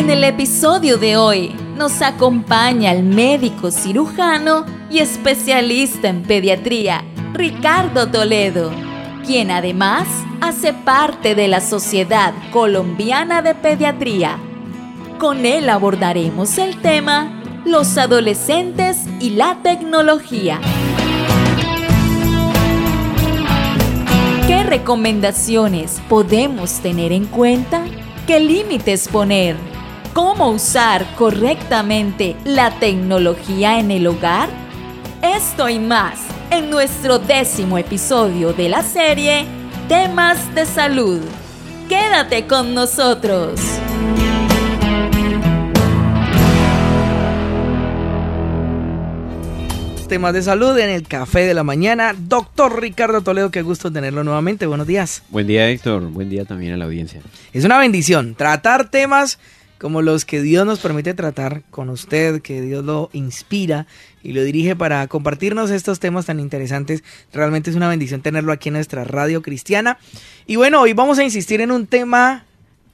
En el episodio de hoy nos acompaña el médico cirujano y especialista en pediatría, Ricardo Toledo, quien además hace parte de la Sociedad Colombiana de Pediatría. Con él abordaremos el tema los adolescentes y la tecnología. ¿Qué recomendaciones podemos tener en cuenta? ¿Qué límites poner? ¿Cómo usar correctamente la tecnología en el hogar? Esto y más en nuestro décimo episodio de la serie Temas de Salud. Quédate con nosotros. temas de salud en el café de la mañana. Doctor Ricardo Toledo, qué gusto tenerlo nuevamente. Buenos días. Buen día, Héctor. Buen día también a la audiencia. Es una bendición tratar temas como los que Dios nos permite tratar con usted, que Dios lo inspira y lo dirige para compartirnos estos temas tan interesantes. Realmente es una bendición tenerlo aquí en nuestra radio cristiana. Y bueno, hoy vamos a insistir en un tema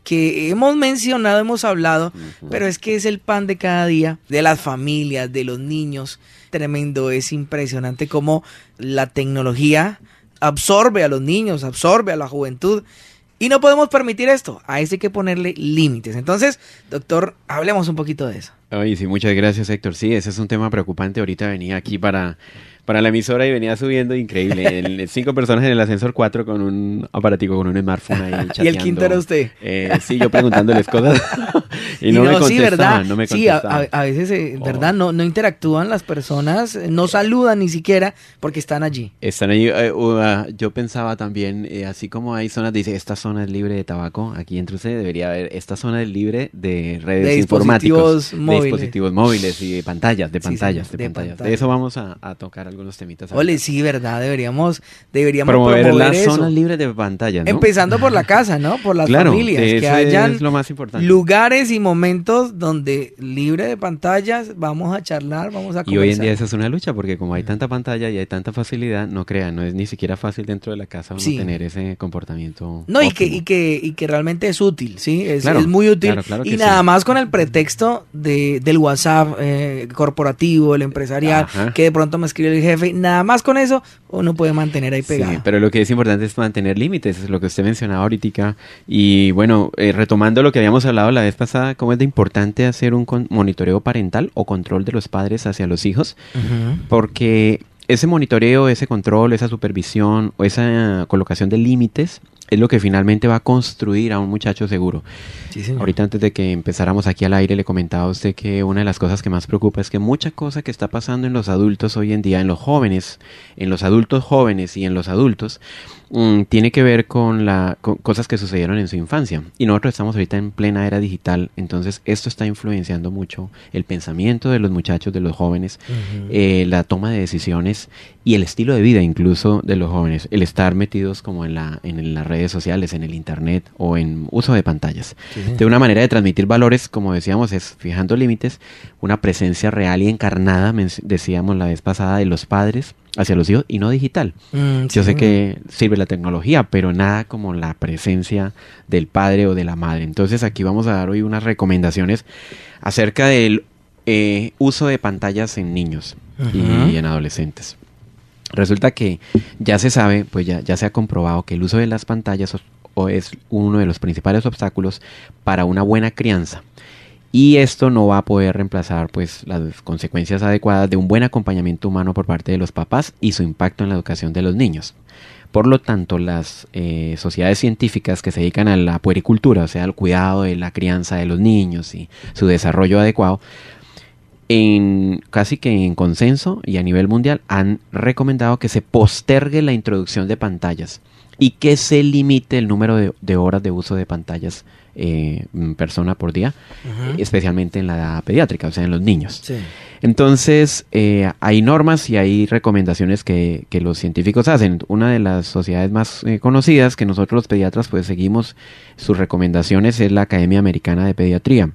que hemos mencionado, hemos hablado, pero es que es el pan de cada día de las familias, de los niños. Tremendo, es impresionante cómo la tecnología absorbe a los niños, absorbe a la juventud y no podemos permitir esto. A eso hay que ponerle límites. Entonces, doctor, hablemos un poquito de eso. Ay, sí, muchas gracias, Héctor. Sí, ese es un tema preocupante. Ahorita venía aquí para para la emisora y venía subiendo increíble. cinco personas en el ascensor, cuatro con un aparatico, con un smartphone ahí ¿Y el quinto era usted? Eh, sí, yo preguntándoles cosas y, no, me contestaban, sí, ¿verdad? No me sí, a, veces, eh, ¿verdad? Oh. No, no interactúan las personas, no saludan ni siquiera porque están allí. Están allí. Eh, ah, yo pensaba también, así como hay zonas, dice, esta zona es libre de tabaco, aquí entre usted debería haber, esta zona es libre de redes de informáticos, móviles. de dispositivos móviles y de pantallas, de pantallas, de, pantallas. De eso vamos a, a tocar algunos temitas. Ole, sí, verdad, deberíamos, deberíamos promover, las zonas libres de pantalla, Empezando por la casa, ¿no? Por las familias, que hayan lo más importante. lugares y momentos donde libre de pantallas vamos a charlar, vamos a conversar. Y hoy en día esa es una lucha porque como hay tanta pantalla y hay tanta facilidad, no crean, no es ni siquiera fácil dentro de la casa uno tener ese comportamiento. No, y que, y que, y que realmente es útil, ¿sí? Es, es muy útil. y nada más con el pretexto de, del WhatsApp eh, corporativo, el empresarial, que de pronto me escribe el jefe, nada más con eso uno puede mantener ahí pegado. Sí, pero lo que es importante es mantener límites, es lo que usted mencionaba ahorita. Y bueno, eh, retomando lo que habíamos hablado la vez pasada, cómo es de importante hacer un monitoreo parental o control de los padres hacia los hijos, porque ese monitoreo, ese control, esa supervisión o esa colocación de límites es lo que finalmente va a construir a un muchacho seguro. Ahorita antes de que empezáramos aquí al aire le comentaba a usted que una de las cosas que más preocupa es que mucha cosa que está pasando en los adultos hoy en día, en los jóvenes, en los adultos jóvenes y en los adultos, mm, tiene que ver con, las cosas que sucedieron en su infancia. Y nosotros estamos ahorita en plena era digital, entonces esto está influenciando mucho el pensamiento de los muchachos, de los jóvenes, eh, la toma de decisiones y el estilo de vida incluso de los jóvenes, el estar metidos como en, la, en las redes sociales, en el internet o en uso de pantallas. De una manera de transmitir valores, como decíamos, es fijando límites, una presencia real y encarnada, decíamos la vez pasada, de los padres hacia los hijos y no digital. Mm, Yo sé que sirve la tecnología, pero nada como la presencia del padre o de la madre. Entonces aquí vamos a dar hoy unas recomendaciones acerca del eh, uso de pantallas en niños y en adolescentes. Resulta que ya se sabe, pues ya, ya se ha comprobado que el uso de las pantallas o es uno de los principales obstáculos para una buena crianza. Y esto no va a poder reemplazar pues las consecuencias adecuadas de un buen acompañamiento humano por parte de los papás y su impacto en la educación de los niños. Por lo tanto, las eh, sociedades científicas que se dedican a la puericultura, o sea, al cuidado de la crianza de los niños y su desarrollo adecuado, en casi que en consenso y a nivel mundial han recomendado que se postergue la introducción de pantallas y que se limite el número de, horas de uso de pantallas eh, persona por día, especialmente en la edad pediátrica, o sea, en los niños. Entonces, eh, hay normas y hay recomendaciones que, los científicos hacen. Una de las sociedades más eh, conocidas que nosotros los pediatras pues seguimos sus recomendaciones es la Academia Americana de Pediatría.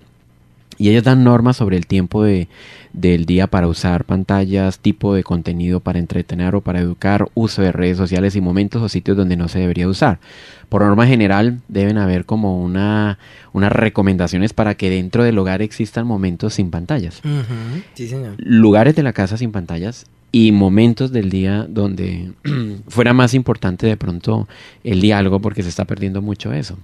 Y ellos dan normas sobre el tiempo de, del día para usar pantallas, tipo de contenido para entretener o para educar, uso de redes sociales y momentos o sitios donde no se debería usar. Por norma general deben haber como una, unas recomendaciones para que dentro del hogar existan momentos sin pantallas. Sí, señor. Lugares de la casa sin pantallas y momentos del día donde fuera más importante de pronto el diálogo porque se está perdiendo mucho eso.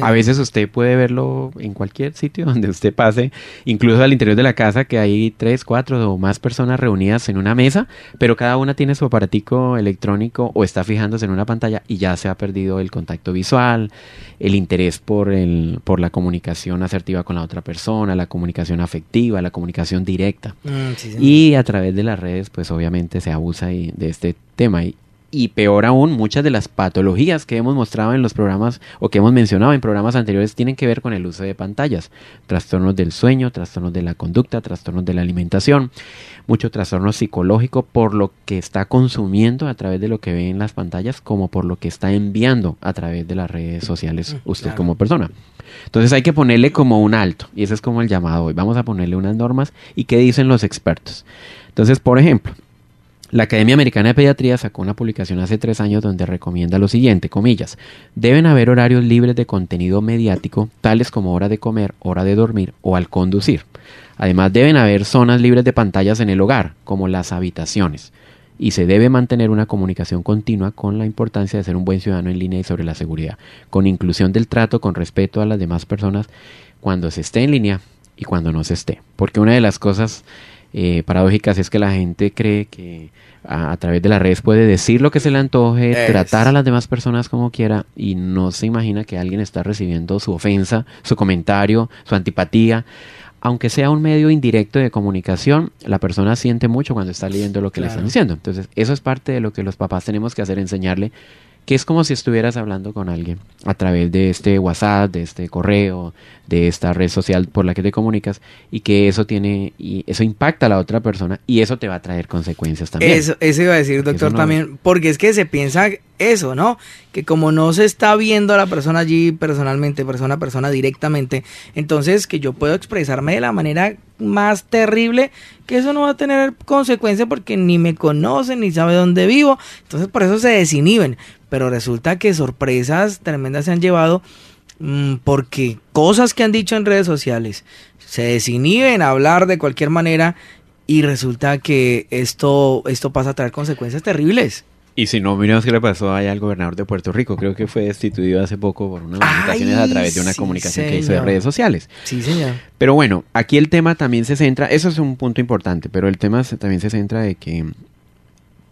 A veces usted puede verlo en cualquier sitio donde usted pase, incluso al interior de la casa que hay tres, cuatro o más personas reunidas en una mesa, pero cada una tiene su aparatico electrónico o está fijándose en una pantalla y ya se ha perdido el contacto visual, el interés por, el, por la comunicación asertiva con la otra persona, la comunicación afectiva, la comunicación directa. Mm, y a través de las redes, pues obviamente se abusa de este tema. Y, y peor aún, muchas de las patologías que hemos mostrado en los programas o que hemos mencionado en programas anteriores tienen que ver con el uso de pantallas. Trastornos del sueño, trastornos de la conducta, trastornos de la alimentación, mucho trastorno psicológico por lo que está consumiendo a través de lo que ve en las pantallas como por lo que está enviando a través de las redes sociales mm, usted como persona. Entonces hay que ponerle como un alto y ese es como el llamado hoy. Vamos a ponerle unas normas y qué dicen los expertos. Entonces, por ejemplo, la Academia Americana de Pediatría sacó una publicación hace tres años donde recomienda lo siguiente, comillas, deben haber horarios libres de contenido mediático, tales como hora de comer, hora de dormir o al conducir. Además, deben haber zonas libres de pantallas en el hogar, como las habitaciones. Y se debe mantener una comunicación continua con la importancia de ser un buen ciudadano en línea y sobre la seguridad, con inclusión del trato con respeto a las demás personas cuando se esté en línea y cuando no se esté. Porque una de las cosas eh, paradójicas es que la gente cree que a, través de las redes puede decir lo que se le antoje, tratar a las demás personas como quiera y no se imagina que alguien está recibiendo su ofensa, su comentario, su antipatía. Aunque sea un medio indirecto de comunicación, la persona siente mucho cuando está leyendo lo que le están diciendo. Entonces, eso es parte de lo que los papás tenemos que hacer, enseñarle que es como si estuvieras hablando con alguien a través de este WhatsApp, de este correo, de esta red social por la que te comunicas y que eso tiene y eso impacta a la otra persona y eso te va a traer consecuencias también. Eso, eso iba a decir, doctor, también, porque es que se piensa eso, ¿no? Que como no se está viendo a la persona allí personalmente, persona a persona directamente, entonces que yo puedo expresarme de la manera más terrible, que eso no va a tener consecuencias porque ni me conocen, ni sabe dónde vivo, entonces por eso se desinhiben pero resulta que sorpresas tremendas se han llevado mm, porque cosas que han dicho en redes sociales se desinhiben a hablar de cualquier manera y resulta que esto, esto pasa a traer consecuencias terribles. Y si no, miramos qué le pasó allá al gobernador de Puerto Rico. Creo que fue destituido hace poco por unas a través de una comunicación que hizo de redes sociales. Sí, señor. Pero bueno, aquí el tema también se centra, eso es un punto importante, pero el tema también se centra de que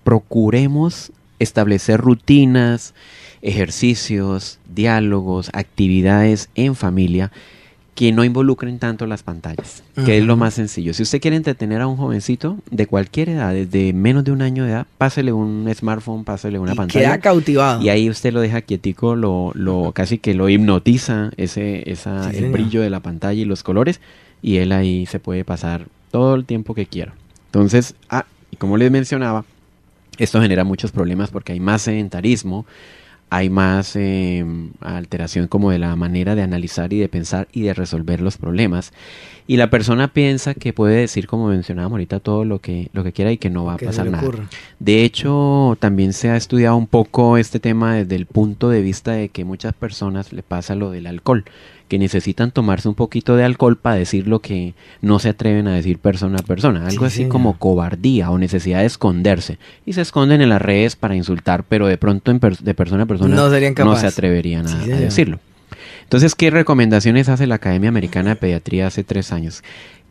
procuremos establecer rutinas, ejercicios, diálogos, actividades en familia que no involucren tanto las pantallas, que es lo más sencillo. Si usted quiere entretener a un jovencito de cualquier edad, desde menos de un año de edad, pásele un smartphone, pásele una y pantalla. Queda cautivado. Y ahí usted lo deja quietico, lo, lo casi que lo hipnotiza ese, esa, el brillo de la pantalla y los colores, y él ahí se puede pasar todo el tiempo que quiera. Entonces, ah, y como les mencionaba, esto genera muchos problemas porque hay más sedentarismo, hay más em, alteración como de la manera de analizar y de pensar y de resolver los problemas. Y la persona piensa que puede decir, como mencionábamos ahorita, todo lo que, lo que quiera y que no va a pasar nada. De hecho, también se ha estudiado un poco este tema desde el punto de vista de que muchas personas le pasa lo del alcohol que necesitan tomarse un poquito de alcohol para decir lo que no se atreven a decir persona a persona. Algo así como cobardía o necesidad de esconderse. Y se esconden en las redes para insultar, pero de pronto de persona a persona no, se atreverían a, decirlo. Entonces, ¿qué recomendaciones hace la Academia Americana de Pediatría hace tres años?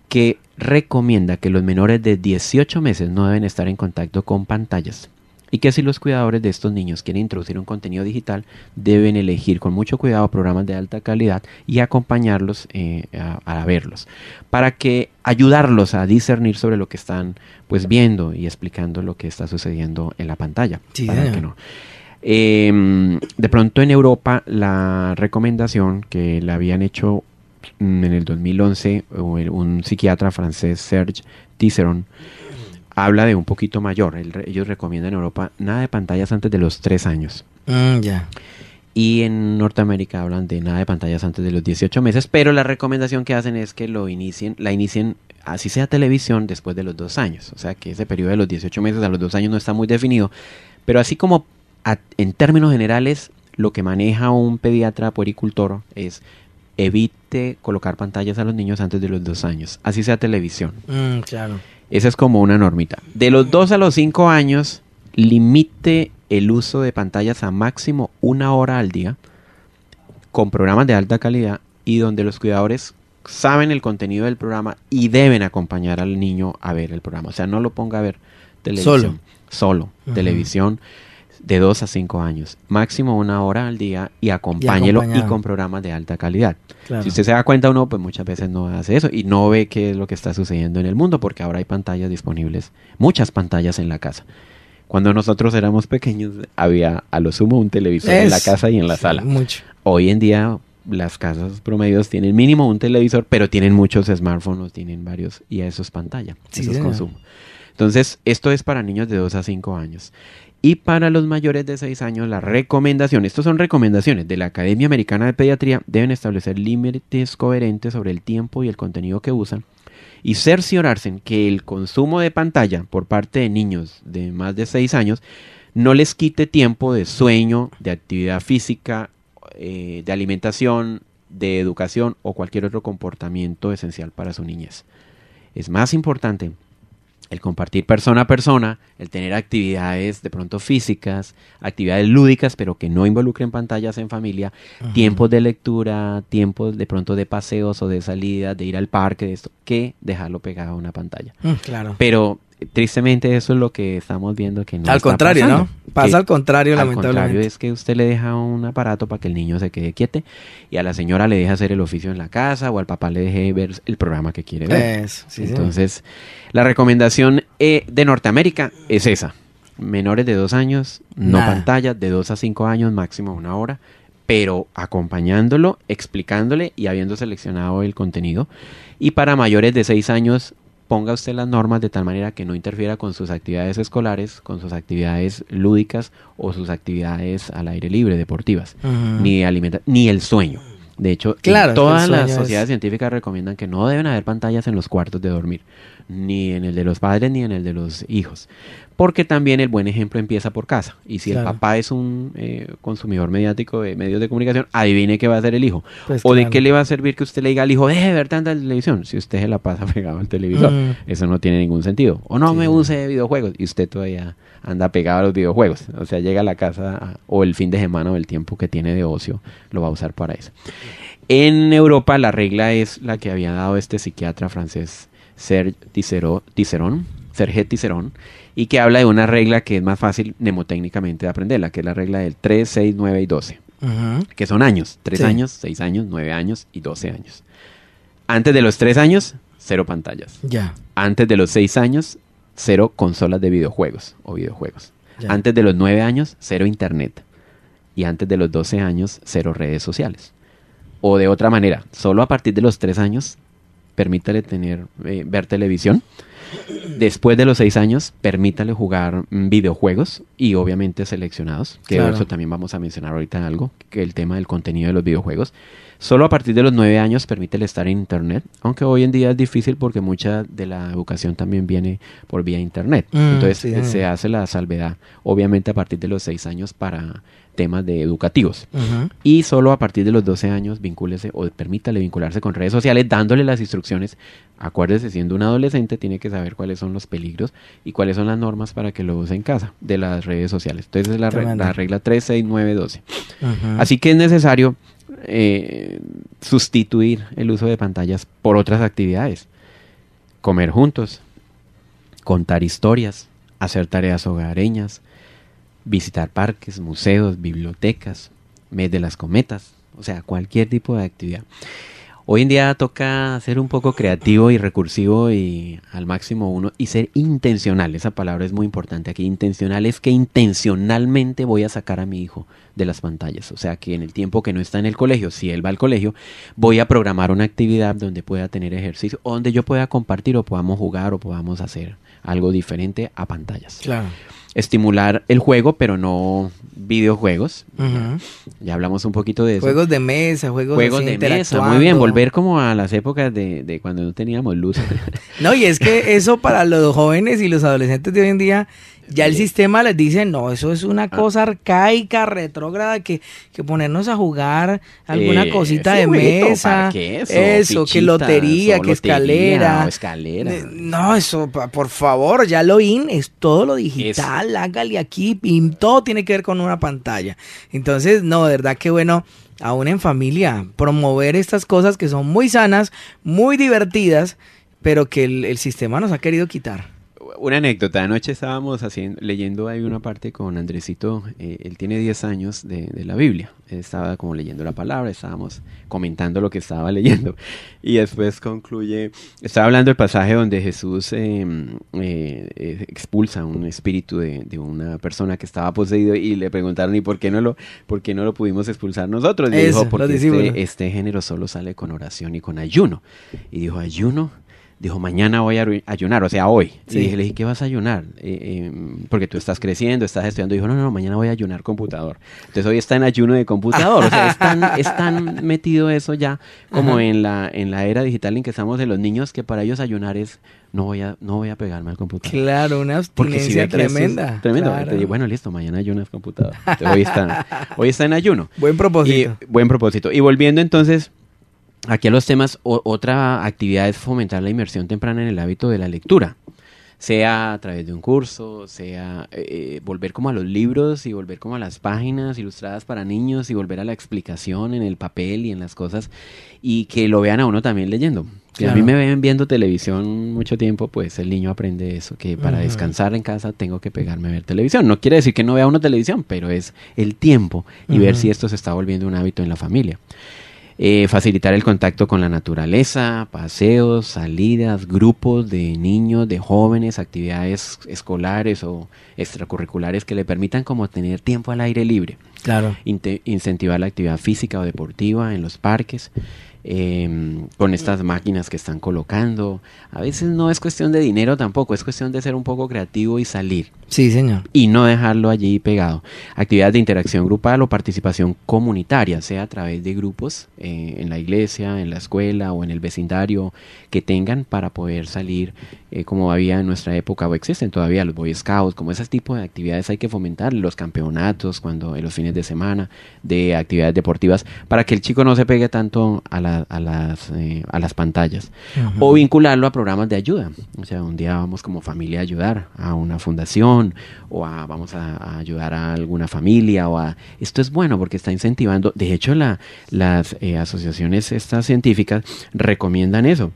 Que recomienda que los menores de 18 meses no deben estar en contacto con pantallas y que si los cuidadores de estos niños quieren introducir un contenido digital, deben elegir con mucho cuidado programas de alta calidad y acompañarlos eh, a, verlos, para que ayudarlos a discernir sobre lo que están pues viendo y explicando lo que está sucediendo en la pantalla. Em, de pronto en Europa la recomendación que le habían hecho mm, en el 2011 un psiquiatra francés Serge Tisseron habla de un poquito mayor. ellos recomiendan en Europa nada de pantallas antes de los tres años. Mm, ya. y en Norteamérica hablan de nada de pantallas antes de los 18 meses, pero la recomendación que hacen es que lo inicien, la inicien así sea televisión después de los dos años. O sea que ese periodo de los 18 meses a los dos años no está muy definido, pero así como en términos generales lo que maneja un pediatra puericultor es evite colocar pantallas a los niños antes de los dos años, así sea televisión. Mm, claro. Esa es como una normita. De los dos a los cinco años, limite el uso de pantallas a máximo una hora al día, con programas de alta calidad y donde los cuidadores saben el contenido del programa y deben acompañar al niño a ver el programa. O sea, no lo ponga a ver televisión. Solo. televisión de 2 a 5 años, máximo una hora al día y acompáñelo y, con programas de alta calidad. Si usted se da cuenta uno, pues muchas veces no hace eso y no ve qué es lo que está sucediendo en el mundo porque ahora hay pantallas disponibles, muchas pantallas en la casa. Cuando nosotros éramos pequeños había a lo sumo un televisor en la casa y en la sala. Mucho. Hoy en día las casas promedios tienen mínimo un televisor, pero tienen muchos smartphones, tienen varios y eso es pantalla, eso es consumo. Entonces, esto es para niños de 2 a 5 años. Y para los mayores de 6 años, la recomendación, estas son recomendaciones de la Academia Americana de Pediatría, deben establecer límites coherentes sobre el tiempo y el contenido que usan y cerciorarse en que el consumo de pantalla por parte de niños de más de 6 años no les quite tiempo de sueño, de actividad física, eh, de alimentación, de educación o cualquier otro comportamiento esencial para su niñez. Es más importante el compartir persona a persona, el tener actividades de pronto físicas, actividades lúdicas, pero que no involucren pantallas en familia, tiempos de lectura, tiempos de pronto de paseos o de salida, de ir al parque, de esto, que dejarlo pegado a una pantalla. Mm, claro. Pero tristemente eso es lo que estamos viendo que no al contrario no pasa al contrario al lamentablemente. contrario es que usted le deja un aparato para que el niño se quede quieto y a la señora le deja hacer el oficio en la casa o al papá le deje ver el programa que quiere ver. Entonces la recomendación eh, de Norteamérica es esa. Menores de dos años no pantalla de dos a cinco años máximo una hora pero acompañándolo, explicándole y habiendo seleccionado el contenido. Y para mayores de seis años, ponga usted las normas de tal manera que no interfiera con sus actividades escolares, con sus actividades lúdicas o sus actividades al aire libre, deportivas, ni alimenta ni el sueño. De hecho, todas las sociedades científicas recomiendan que no deben haber pantallas en los cuartos de dormir, ni en el de los padres ni en el de los hijos, porque también el buen ejemplo empieza por casa. Y si el papá es un eh, consumidor mediático de medios de comunicación, adivine qué va a hacer el hijo. Pues o de qué le va a servir que usted le diga al hijo, deje de ver tanta televisión, si usted se la pasa pegado al televisor. Eso no tiene ningún sentido. O no me use videojuegos, y usted todavía anda pegado a los videojuegos. O sea, llega a la casa o el fin de semana o el tiempo que tiene de ocio, lo va a usar para eso. En Europa la regla es la que había dado este psiquiatra francés Serge Tisserón, Serge Tisserón, y que habla de una regla que es más fácil mnemotécnicamente de aprenderla, que es la regla del 3, 6, 9 y 12, que son años, 3 años, 6 años, 9 años y 12 años. Antes de los 3 años, cero pantallas. Ya. Antes de los 6 años, cero consolas de videojuegos o videojuegos. Antes de los 9 años, cero internet. Y antes de los 12 años, cero redes sociales. O de otra manera, solo a partir de los 3 años, permítale tener, eh, ver televisión. Después de los seis años, permítale jugar mm, videojuegos y obviamente seleccionados, que eso también vamos a mencionar ahorita algo, que el tema del contenido de los videojuegos. Solo a partir de los nueve años permítele estar en internet, aunque hoy en día es difícil porque mucha de la educación también viene por vía internet. Mm, Entonces se hace la salvedad, obviamente a partir de los seis años para temas de educativos. Y solo a partir de los 12 años vincúlese o permítale vincularse con redes sociales dándole las instrucciones. Acuérdese, siendo un adolescente tiene que saber cuáles son los peligros y cuáles son las normas para que lo use en casa de las redes sociales. Entonces es la, la regla 3, 6, 9, 12. Así que es necesario eh, sustituir el uso de pantallas por otras actividades. Comer juntos, contar historias, hacer tareas hogareñas, visitar parques, museos, bibliotecas, mes de las cometas, o sea, cualquier tipo de actividad. Hoy en día toca ser un poco creativo y recursivo y al máximo uno y ser intencional. Esa palabra es muy importante aquí. Intencional es que intencionalmente voy a sacar a mi hijo de las pantallas. O sea que en el tiempo que no está en el colegio, si él va al colegio, voy a programar una actividad donde pueda tener ejercicio, donde yo pueda compartir o podamos jugar o podamos hacer algo diferente a pantallas. Claro. Estimular el juego, pero no videojuegos. Ya hablamos un poquito de eso. Juegos de mesa, juegos, Juegos así, de mesa, muy bien, volver como a las épocas de, de cuando no teníamos luz. No, y es que eso para los jóvenes y los adolescentes de hoy en día, ya el sistema les dice, no, eso es Ah. una cosa arcaica, retrógrada, que, que ponernos a jugar alguna Eh, cosita de mesa, eso, que fichitas, lotería, que lotería, escalera. o escalera. Eh, No, eso, por favor, ya lo in es todo lo digital, hágale aquí, y todo tiene que ver con una pantalla. Entonces, no, de verdad que bueno, aún en familia, promover estas cosas que son muy sanas, muy divertidas, pero que el, el sistema nos ha querido quitar. Una anécdota, anoche estábamos haciendo, leyendo ahí una parte con Andresito, eh, él tiene 10 años de, de la Biblia, él estaba como leyendo la palabra, estábamos comentando lo que estaba leyendo. Y después concluye, estaba hablando del pasaje donde Jesús eh, eh, expulsa un espíritu de, de una persona que estaba poseído y le preguntaron y por qué no lo, por qué no lo pudimos expulsar nosotros, y Eso, dijo porque este, este género solo sale con oración y con ayuno y dijo ayuno dijo, mañana voy a ayunar, o sea, hoy. Sí. Y dije, le dije, ¿qué vas a ayunar? Eh, eh, porque tú estás creciendo, estás estudiando. Dijo, no, no, no, mañana voy a ayunar computador. Entonces hoy está en ayuno de computador. O sea, es tan, es tan metido eso ya como Ajá. en la, en la era digital en que estamos de los niños que para ellos ayunar es, no voy a, no voy a pegarme al computador. Claro, una si abstinencia tremenda. Tremendo. claro. Entonces, bueno, listo, mañana ayunas computador. Entonces, hoy, está, hoy está en ayuno. Buen propósito. Y, buen propósito. Y volviendo entonces aquí a los temas, o- otra actividad es fomentar la inmersión temprana en el hábito de la lectura. Sea a través de un curso, sea eh, volver como a los libros y volver como a las páginas ilustradas para niños y volver a la explicación en el papel y en las cosas y que lo vean a uno también leyendo. Si a mí me ven viendo televisión mucho tiempo, pues el niño aprende eso, que para descansar en casa tengo que pegarme a ver televisión. No quiere decir que no vea uno televisión, pero es el tiempo y ver si esto se está volviendo un hábito en la familia. Eh, facilitar el contacto con la naturaleza, paseos, salidas, grupos de niños, de jóvenes, actividades escolares o extracurriculares que le permitan como tener tiempo al aire libre. Claro. Incentivar la actividad física o deportiva en los parques, eh, con estas máquinas que están colocando. A veces no es cuestión de dinero tampoco, es cuestión de ser un poco creativo y salir Sí, señor. y no dejarlo allí pegado. Actividades de interacción grupal o participación comunitaria, sea a través de grupos eh, en la iglesia, en la escuela o en el vecindario que tengan para poder salir eh, como había en nuestra época o existen todavía los Boy Scouts, como ese tipo de actividades hay que fomentar, los campeonatos cuando en los fines de semana de actividades deportivas para que el chico no se pegue tanto a, la- a las, eh, a las pantallas. O vincularlo a programas de ayuda. O sea, un día vamos como familia a ayudar a una fundación o a, vamos a, a ayudar a alguna familia o a... Esto es bueno porque está incentivando, de hecho la, las eh, asociaciones estas científicas recomiendan eso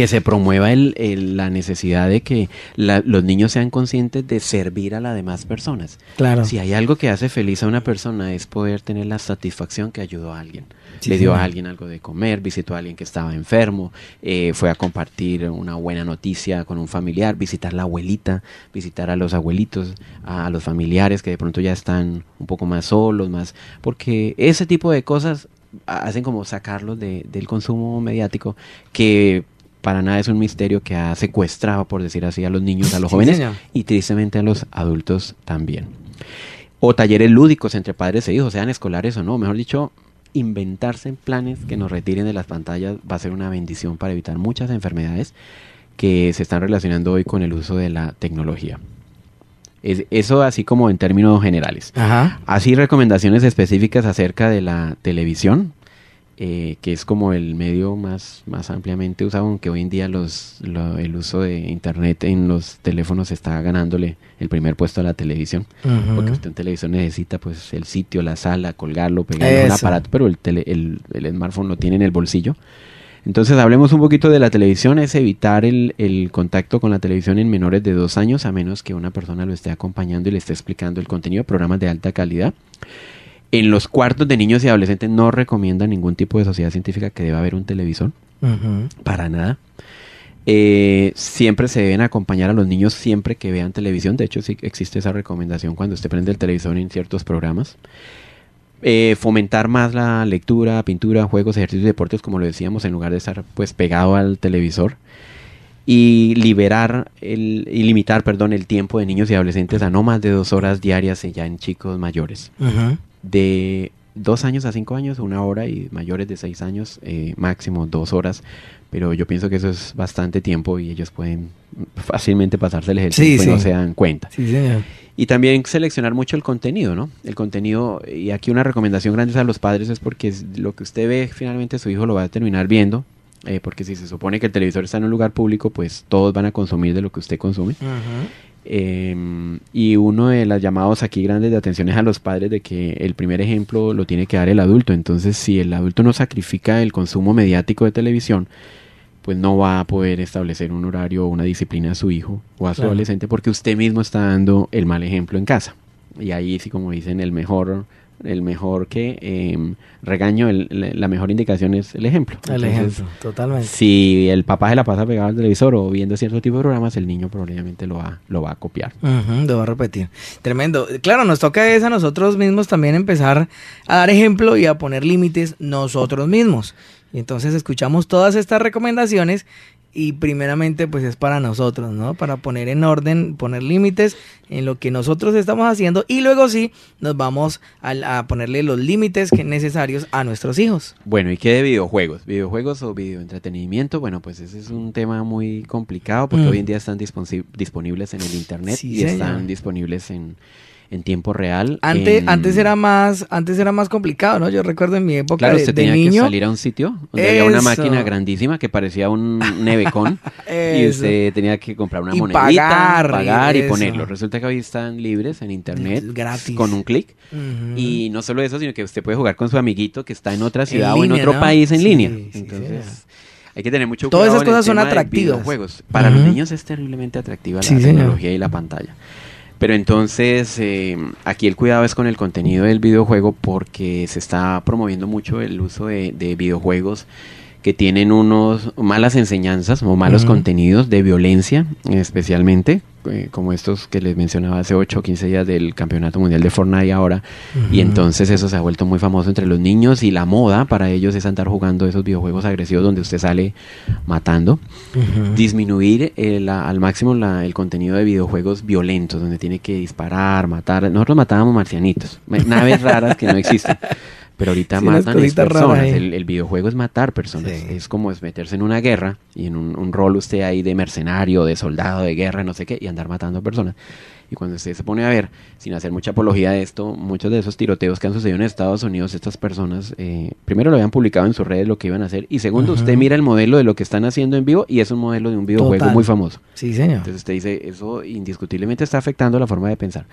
que se promueva el- el- la necesidad de que la- los niños sean conscientes de servir a las demás personas. Claro. Si hay algo que hace feliz a una persona es poder tener la satisfacción que ayudó a alguien. Sí, Le dio a alguien algo de comer, visitó a alguien que estaba enfermo, eh, fue a compartir una buena noticia con un familiar, visitar la abuelita, visitar a los abuelitos, a, a los familiares que de pronto ya están un poco más solos, más porque ese tipo de cosas hacen como sacarlos de- del consumo mediático que para nada es un misterio que ha secuestrado, por decir así, a los niños, a los jóvenes y tristemente a los adultos también. O talleres lúdicos entre padres e hijos, sean escolares o no. Mejor dicho, inventarse planes que nos retiren de las pantallas va a ser una bendición para evitar muchas enfermedades que se están relacionando hoy con el uso de la tecnología. Es- eso así como en términos generales. Ajá. Así recomendaciones específicas acerca de la televisión, eh, que es como el medio más, más ampliamente usado, aunque hoy en día los, lo- el uso de internet en los teléfonos está ganándole el primer puesto a la televisión. Porque usted en televisión necesita pues el sitio, la sala, colgarlo, pegarlo un aparato, pero el, tele- el, el smartphone lo tiene en el bolsillo. Entonces hablemos un poquito de la televisión, es evitar el, el contacto con la televisión en menores de dos años, a menos que una persona lo esté acompañando y le esté explicando el contenido, programas de alta calidad. En los cuartos de niños y adolescentes no recomienda ningún tipo de sociedad científica que deba haber un televisor, Ujú. para nada. Eh, siempre se deben acompañar a los niños siempre que vean televisión. De hecho, sí existe esa recomendación cuando usted prende el televisor en ciertos programas. Eh, fomentar más la lectura, pintura, juegos, ejercicios y deportes, como lo decíamos, en lugar de estar pues pegado al televisor. y liberar el, y limitar, perdón, el tiempo de niños y adolescentes a no más de dos horas diarias ya en chicos mayores. De dos años a cinco años, una hora y mayores de seis años, eh, máximo dos horas. Pero yo pienso que eso es bastante tiempo y ellos pueden fácilmente pasarse el ejercicio y no se dan cuenta. Y también seleccionar mucho el contenido, ¿no? El contenido, y aquí una recomendación grande a los padres es porque lo que usted ve finalmente su hijo lo va a terminar viendo, eh, porque si se supone que el televisor está en un lugar público, pues todos van a consumir de lo que usted consume. Em, y uno de los llamados aquí grandes de atención es a los padres de que el primer ejemplo lo tiene que dar el adulto. Entonces, si el adulto no sacrifica el consumo mediático de televisión, pues no va a poder establecer un horario o una disciplina a su hijo o a su adolescente porque usted mismo está dando el mal ejemplo en casa. Y ahí sí, como dicen, el mejor el mejor que em, regaño, la mejor indicación es el ejemplo. El ejemplo, totalmente. Si el papá se la pasa pegado al televisor o viendo cierto tipo de programas, el niño probablemente lo va, lo va a copiar. lo va a repetir. Tremendo. Claro, nos toca es a nosotros mismos también empezar a dar ejemplo y a poner límites nosotros mismos. Y entonces escuchamos todas estas recomendaciones y primeramente pues es para nosotros, ¿no? Para poner en orden, poner límites en lo que nosotros estamos haciendo y luego sí nos vamos a, ponerle los límites que necesarios a nuestros hijos. Bueno, ¿y qué de videojuegos? ¿Videojuegos o videoentretenimiento? Bueno, pues ese es un tema muy complicado porque mm. hoy en día están disponibles en el internet y están disponibles en en tiempo real. Antes, antes era más, antes era más complicado, ¿no? Yo recuerdo en mi época claro, usted tenía que salir a un sitio donde había una máquina grandísima que parecía un nevecón y usted tenía que comprar una monedita, pagar, pagar y ponerlo. Resulta que hoy están libres en internet gratis con un clic y no solo eso, sino que usted puede jugar con su amiguito que está en otra ciudad o en otro país en línea. Entonces, hay que tener mucho cuidado. Todas esas cosas son atractivas. Juegos. Para los niños es terriblemente atractiva la tecnología y la pantalla. Pero entonces eh, aquí el cuidado es con el contenido del videojuego porque se está promoviendo mucho el uso de, de videojuegos que tienen unos malas enseñanzas o malos contenidos de violencia especialmente eh, como estos que les mencionaba hace 8 o 15 días del Campeonato Mundial de Fortnite ahora. Y entonces eso se ha vuelto muy famoso entre los niños y la moda para ellos es andar jugando esos videojuegos agresivos donde usted sale matando. Disminuir el, eh, al máximo la, el contenido de videojuegos violentos donde tiene que disparar, matar. Nosotros matábamos marcianitos, naves raras que no existen. Pero ahorita matan a personas. El, videojuego es matar personas. Es como es meterse en una guerra y en un, rol usted ahí de mercenario, de soldado de guerra, no sé qué, y andar matando personas. Y cuando usted se pone a ver, sin hacer mucha apología de esto, muchos de esos tiroteos que han sucedido en Estados Unidos, estas personas, eh, primero lo habían publicado en sus redes lo que iban a hacer, y segundo, usted mira el modelo de lo que están haciendo en vivo y es un modelo de un videojuego muy famoso. Sí, señor. Entonces usted dice, eso indiscutiblemente está afectando la forma de pensar.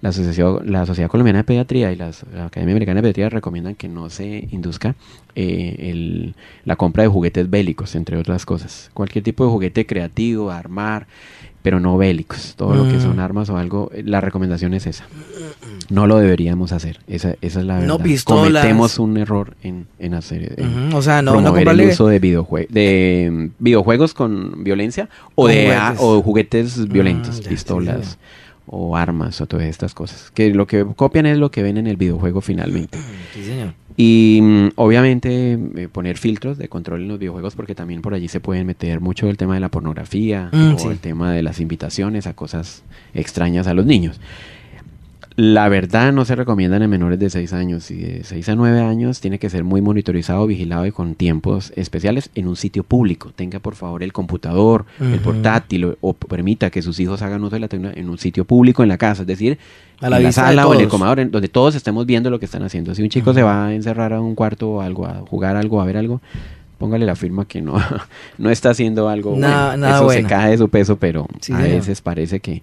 La, asociación, la Sociedad Colombiana de Pediatría y la, Academia Americana de Pediatría recomiendan que no se induzca eh, el, la compra de juguetes bélicos, entre otras cosas. Cualquier tipo de juguete creativo, armar, pero no bélicos. Todo lo que son mm. armas o algo, la recomendación es esa. No lo deberíamos hacer. Esa, esa es la verdad. No pistolas. Cometemos un error en, en hacer. O sea, no, no el uso de, videojue de videojuegos con violencia o de juguetes. o juguetes violentos, mm, pistolas. o armas o todas estas cosas. Que lo que copian es lo que ven en el videojuego finalmente. Sí, señor. Y mm, obviamente eh, poner filtros de control en los videojuegos porque también por allí se pueden meter mucho el tema de la pornografía mm, o el tema de las invitaciones a cosas extrañas a los niños. La verdad no se recomiendan en menores de 6 años. Y de 6 a 9 años tiene que ser muy monitorizado, vigilado y con tiempos especiales en un sitio público. Tenga por favor el computador, el portátil o, permita que sus hijos hagan uso de la tecnología en un sitio público en la casa, es decir, en la sala o en el comedor, donde todos estemos viendo lo que están haciendo. Si un chico se va a encerrar a un cuarto o algo, a jugar algo, a ver algo, póngale la firma que no, no está haciendo algo bueno. Eso se cae de su peso, pero a veces parece que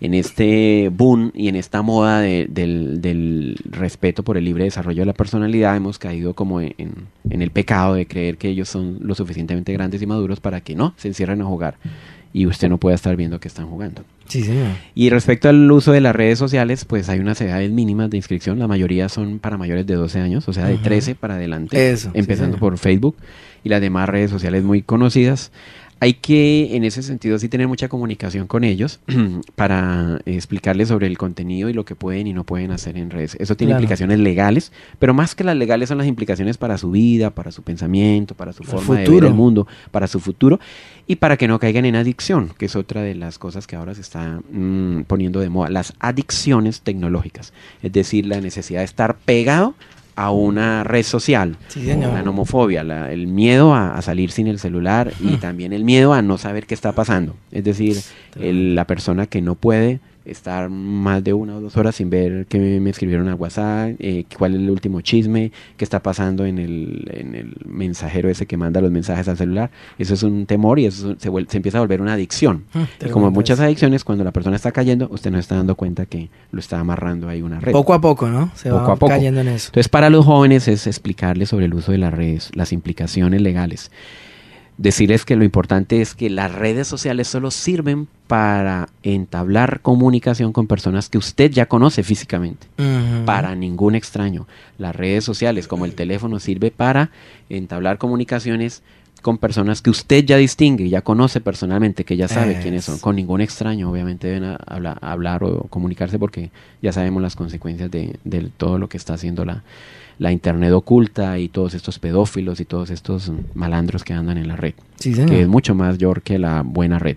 en este boom y en esta moda del, respeto por el libre desarrollo de la personalidad, hemos caído como en, el pecado de creer que ellos son lo suficientemente grandes y maduros para que no se encierren a jugar y usted no pueda estar viendo que están jugando. Sí, señor. Y respecto al uso de las redes sociales, pues hay unas edades mínimas de inscripción, la mayoría son para mayores de 12 años, o sea, de 13 para adelante, empezando por Facebook y las demás redes sociales muy conocidas. hay que, en ese sentido, sí tener mucha comunicación con ellos para explicarles sobre el contenido y lo que pueden y no pueden hacer en redes. Eso tiene implicaciones legales, pero más que las legales son las implicaciones para su vida, para su pensamiento, para su forma de ver el mundo, para su futuro y para que no caigan en adicción, que es otra de las cosas que ahora se está mm, poniendo de moda, las adicciones tecnológicas, es decir, la necesidad de estar pegado a una red social, la nomofobia, el miedo a, salir sin el celular y también el miedo a no saber qué está pasando. Es decir, la persona que no puede estar más de una o dos horas sin ver qué me escribieron al WhatsApp, eh, cuál es el último chisme, qué está pasando en el, en el mensajero ese que manda los mensajes al celular. Eso es un temor y eso se, se empieza a volver una adicción. Mm, como muchas adicciones, cuando la persona está cayendo, usted no está dando cuenta que lo está amarrando ahí una red. Poco a poco, ¿no? Se poco va a poco. cayendo en eso. Entonces, para los jóvenes es explicarles sobre el uso de las redes, las implicaciones legales decirles que lo importante es que las redes sociales solo sirven para entablar comunicación con personas que usted ya conoce físicamente, para ningún extraño. Las redes sociales, como el teléfono, sirve para entablar comunicaciones con personas que usted ya distingue, ya conoce personalmente, que ya sabe quiénes son. Con ningún extraño, obviamente, deben hablar, o comunicarse porque ya sabemos las consecuencias de, de todo lo que está haciendo la, la Internet oculta y todos estos pedófilos y todos estos malandros que andan en la red, que es mucho más mayor que la buena red.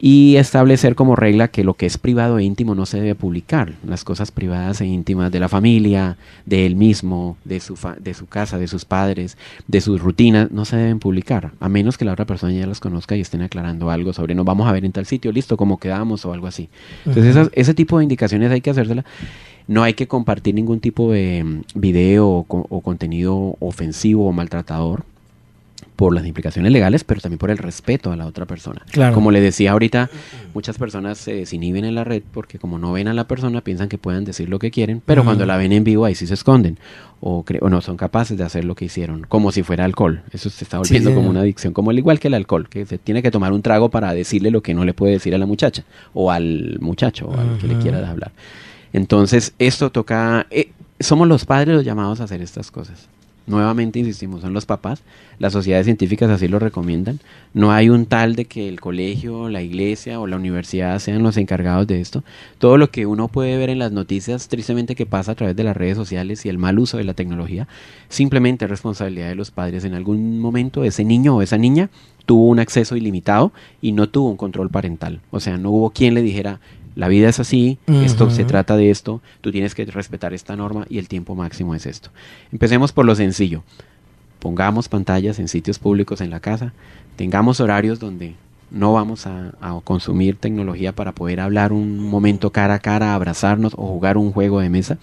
Y establecer como regla que lo que es privado e íntimo no se debe publicar. Las cosas privadas e íntimas de la familia, de él mismo, de su, de su casa, de sus padres, de sus rutinas, no se deben publicar, a menos que la otra persona ya las conozca y estén aclarando algo sobre nos vamos a ver en tal sitio, listo, como quedamos o algo así. Entonces, ese tipo de indicaciones hay que hacérselas no hay que compartir ningún tipo de mm, video o, contenido ofensivo o maltratador por las implicaciones legales, pero también por el respeto a la otra persona. Como le decía ahorita, muchas personas se desinhiben en la red porque como no ven a la persona piensan que pueden decir lo que quieren, pero cuando la ven en vivo ahí sí se esconden o, no son capaces de hacer lo que hicieron, como si fuera alcohol. Eso se está volviendo como una adicción, como el igual que el alcohol, que se tiene que tomar un trago para decirle lo que no le puede decir a la muchacha o al muchacho o al que le quiera hablar. Entonces, esto toca, eh, somos los padres los llamados a hacer estas cosas. Nuevamente insistimos, son los papás, las sociedades científicas así lo recomiendan. No hay un tal de que el colegio, la iglesia o la universidad sean los encargados de esto. Todo lo que uno puede ver en las noticias, tristemente que pasa a través de las redes sociales y el mal uso de la tecnología, simplemente es responsabilidad de los padres. En algún momento ese niño o esa niña tuvo un acceso ilimitado y no tuvo un control parental. O sea, no hubo quien le dijera, la vida es así, esto se trata de esto, tú tienes que respetar esta norma y el tiempo máximo es esto. Empecemos por lo sencillo. Pongamos pantallas en sitios públicos en la casa, tengamos horarios donde no vamos a, a, consumir tecnología para poder hablar un momento cara a cara, abrazarnos o jugar un juego de mesa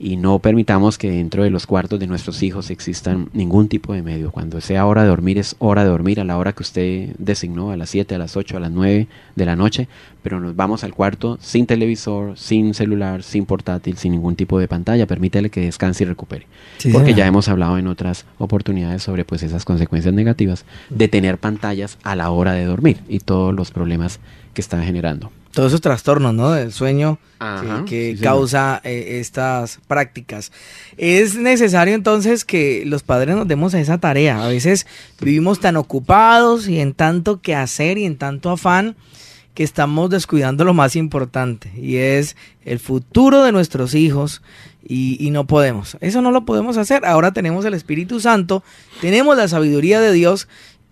y no permitamos que dentro de los cuartos de nuestros hijos existan ningún tipo de medio. Cuando sea hora de dormir es hora de dormir a la hora que usted designó, a las 7, a las 8, a las 9 de la noche, pero nos vamos al cuarto sin televisor, sin celular, sin portátil, sin ningún tipo de pantalla. Permítele que descanse y recupere. Porque ya hemos hablado en otras oportunidades sobre pues esas consecuencias negativas de tener pantallas a la hora de dormir y todos los problemas que están generando todos esos trastornos, ¿no? Del sueño que, causa eh, estas prácticas. Es necesario entonces que los padres nos demos a esa tarea. A veces vivimos tan ocupados y en tanto que hacer y en tanto afán que estamos descuidando lo más importante y es el futuro de nuestros hijos y, y, no podemos. Eso no lo podemos hacer. Ahora tenemos el Espíritu Santo, tenemos la sabiduría de Dios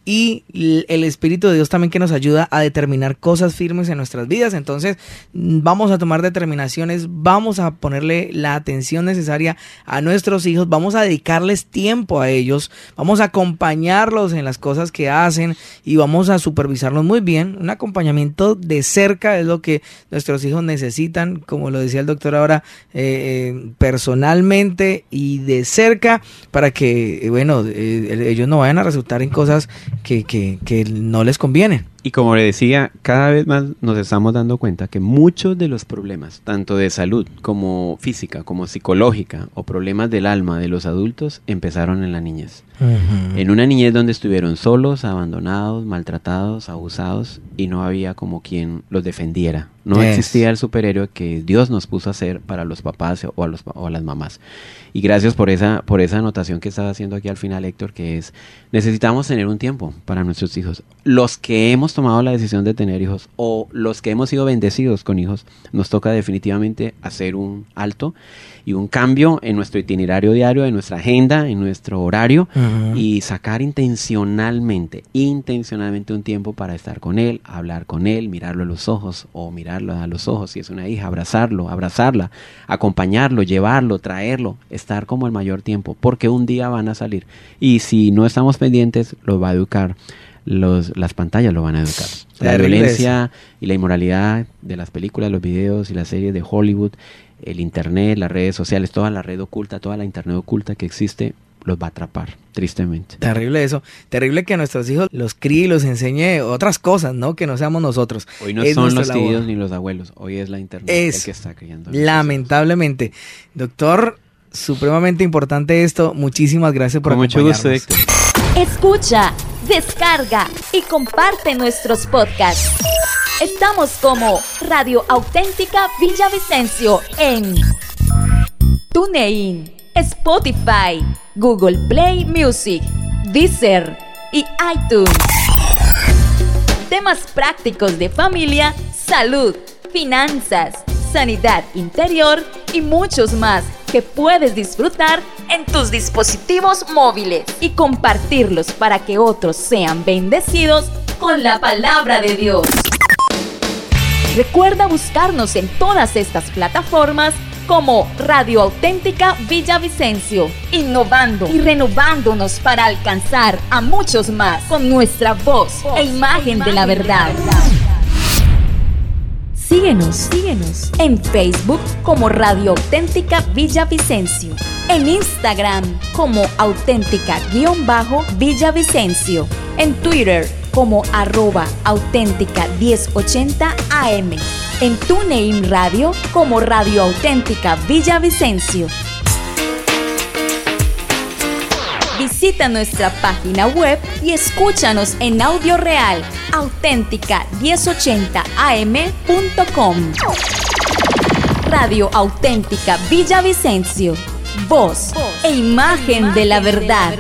y el Espíritu de Dios también que nos ayuda a determinar cosas firmes en nuestras vidas. Entonces vamos a tomar determinaciones, vamos a ponerle la atención necesaria a nuestros hijos, vamos a dedicarles tiempo a ellos, vamos a acompañarlos en las cosas que hacen y vamos a supervisarlos muy bien. Un acompañamiento de cerca es lo que nuestros hijos necesitan, como lo decía el doctor ahora, eh, eh, personalmente y de cerca para que, bueno, eh, ellos no vayan a resultar en cosas que, que, no les conviene. Y como le decía, cada vez más nos estamos dando cuenta que muchos de los problemas, tanto de salud como física, como psicológica, o problemas del alma de los adultos, empezaron en la niñez. En una niñez donde estuvieron solos, abandonados, maltratados, abusados y no había como quien los defendiera. No existía el superhéroe que Dios nos puso a hacer para los papás o a, los, o a las mamás. Y gracias por esa, por esa anotación que estaba haciendo aquí al final, Héctor, que es, necesitamos tener un tiempo para nuestros hijos. Los que hemos tomado la decisión de tener hijos o los que hemos sido bendecidos con hijos, nos toca definitivamente hacer un alto y un cambio en nuestro itinerario diario, en nuestra agenda, en nuestro horario y sacar intencionalmente, intencionalmente un tiempo para estar con él, hablar con él, mirarlo a los ojos o mirarlo a los ojos si es una hija, abrazarlo, abrazarla, acompañarlo, llevarlo, traerlo, estar como el mayor tiempo, porque un día van a salir y si no estamos pendientes, lo va a educar. Los, las pantallas lo van a educar. La violencia y la inmoralidad de las películas, los videos y las series de Hollywood el Internet, las redes sociales, toda la red oculta, toda la Internet oculta que existe, los va a atrapar, tristemente. Terrible eso. Terrible que a nuestros hijos los críe y los enseñe otras cosas, ¿no? Que no seamos nosotros. Hoy no son los tíos ni los abuelos, hoy es la Internet el que está criando. Lamentablemente. Doctor, supremamente importante esto. Muchísimas gracias por Con mucho gusto, Escucha, descarga y comparte nuestros podcasts. Estamos como Radio Auténtica Villavicencio en TuneIn, Spotify, Google Play Music, Deezer y iTunes. Temas prácticos de familia, salud, finanzas, sanidad interior y muchos más que puedes disfrutar en tus dispositivos móviles y compartirlos para que otros sean bendecidos con la palabra de Dios. Recuerda buscarnos en todas estas plataformas como Radio Auténtica Villavicencio, innovando y renovándonos para alcanzar a muchos más con nuestra voz, e imagen, de la verdad. Síguenos, síguenos en Facebook como Radio Auténtica Villavicencio, en Instagram como auténtica-villavicencio, en Twitter como arroba auténtica 1080 AM. En TuneIn Radio como Radio Auténtica Villavicencio. Visita nuestra página web y escúchanos en audio real auténtica 1080am.com. Radio Auténtica Villavicencio. Voz, e imagen, de la verdad.